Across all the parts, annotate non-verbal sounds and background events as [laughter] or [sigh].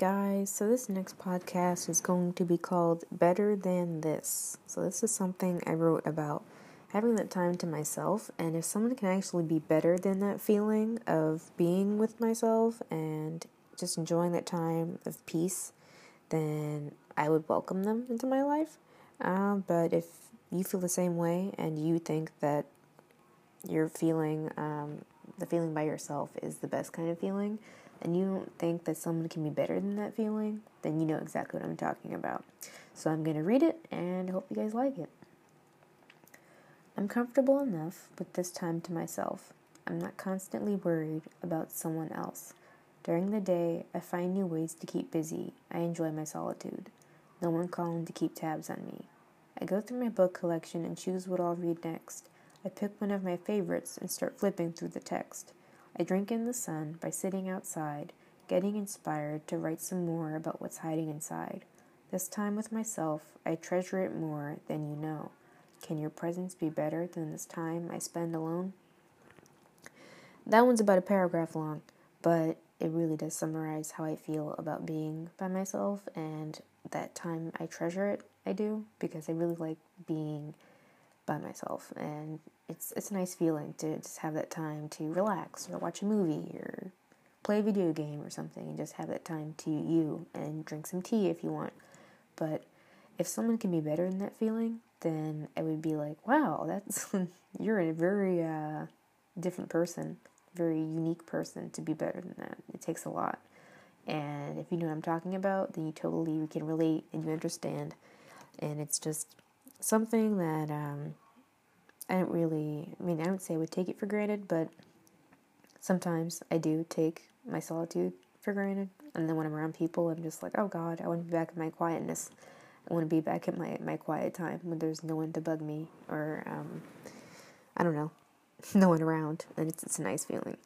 guys. So, this next podcast is going to be called Better Than This. So, this is something I wrote about having that time to myself. And if someone can actually be better than that feeling of being with myself and just enjoying that time of peace, then I would welcome them into my life. Uh, but if you feel the same way and you think that you're feeling um, the feeling by yourself is the best kind of feeling, and you don't think that someone can be better than that feeling, then you know exactly what I'm talking about. So I'm going to read it and hope you guys like it. I'm comfortable enough with this time to myself. I'm not constantly worried about someone else. During the day, I find new ways to keep busy. I enjoy my solitude. No one calling to keep tabs on me. I go through my book collection and choose what I'll read next. I pick one of my favorites and start flipping through the text. I drink in the sun by sitting outside, getting inspired to write some more about what's hiding inside. This time with myself, I treasure it more than you know. Can your presence be better than this time I spend alone? That one's about a paragraph long, but it really does summarize how I feel about being by myself and that time I treasure it. I do because I really like being by myself and it's it's a nice feeling to just have that time to relax or watch a movie or play a video game or something and just have that time to you and drink some tea if you want. But if someone can be better than that feeling, then it would be like, wow, that's [laughs] you're a very uh, different person, very unique person to be better than that. It takes a lot. And if you know what I'm talking about, then you totally can relate and you understand. And it's just something that um, I don't really, I mean, I don't say I would take it for granted, but sometimes I do take my solitude for granted. And then when I'm around people, I'm just like, oh God, I want to be back in my quietness. I want to be back at my, my quiet time when there's no one to bug me or, um, I don't know, [laughs] no one around. And it's, it's a nice feeling.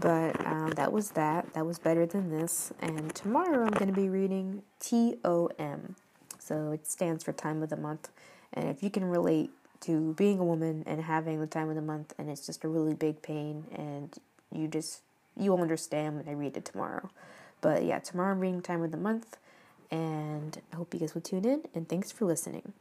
But um, that was that. That was better than this. And tomorrow I'm going to be reading TOM. So it stands for time of the month. And if you can relate to being a woman and having the time of the month and it's just a really big pain and you just you'll understand when I read it tomorrow. But yeah, tomorrow I'm reading time of the month and I hope you guys will tune in and thanks for listening.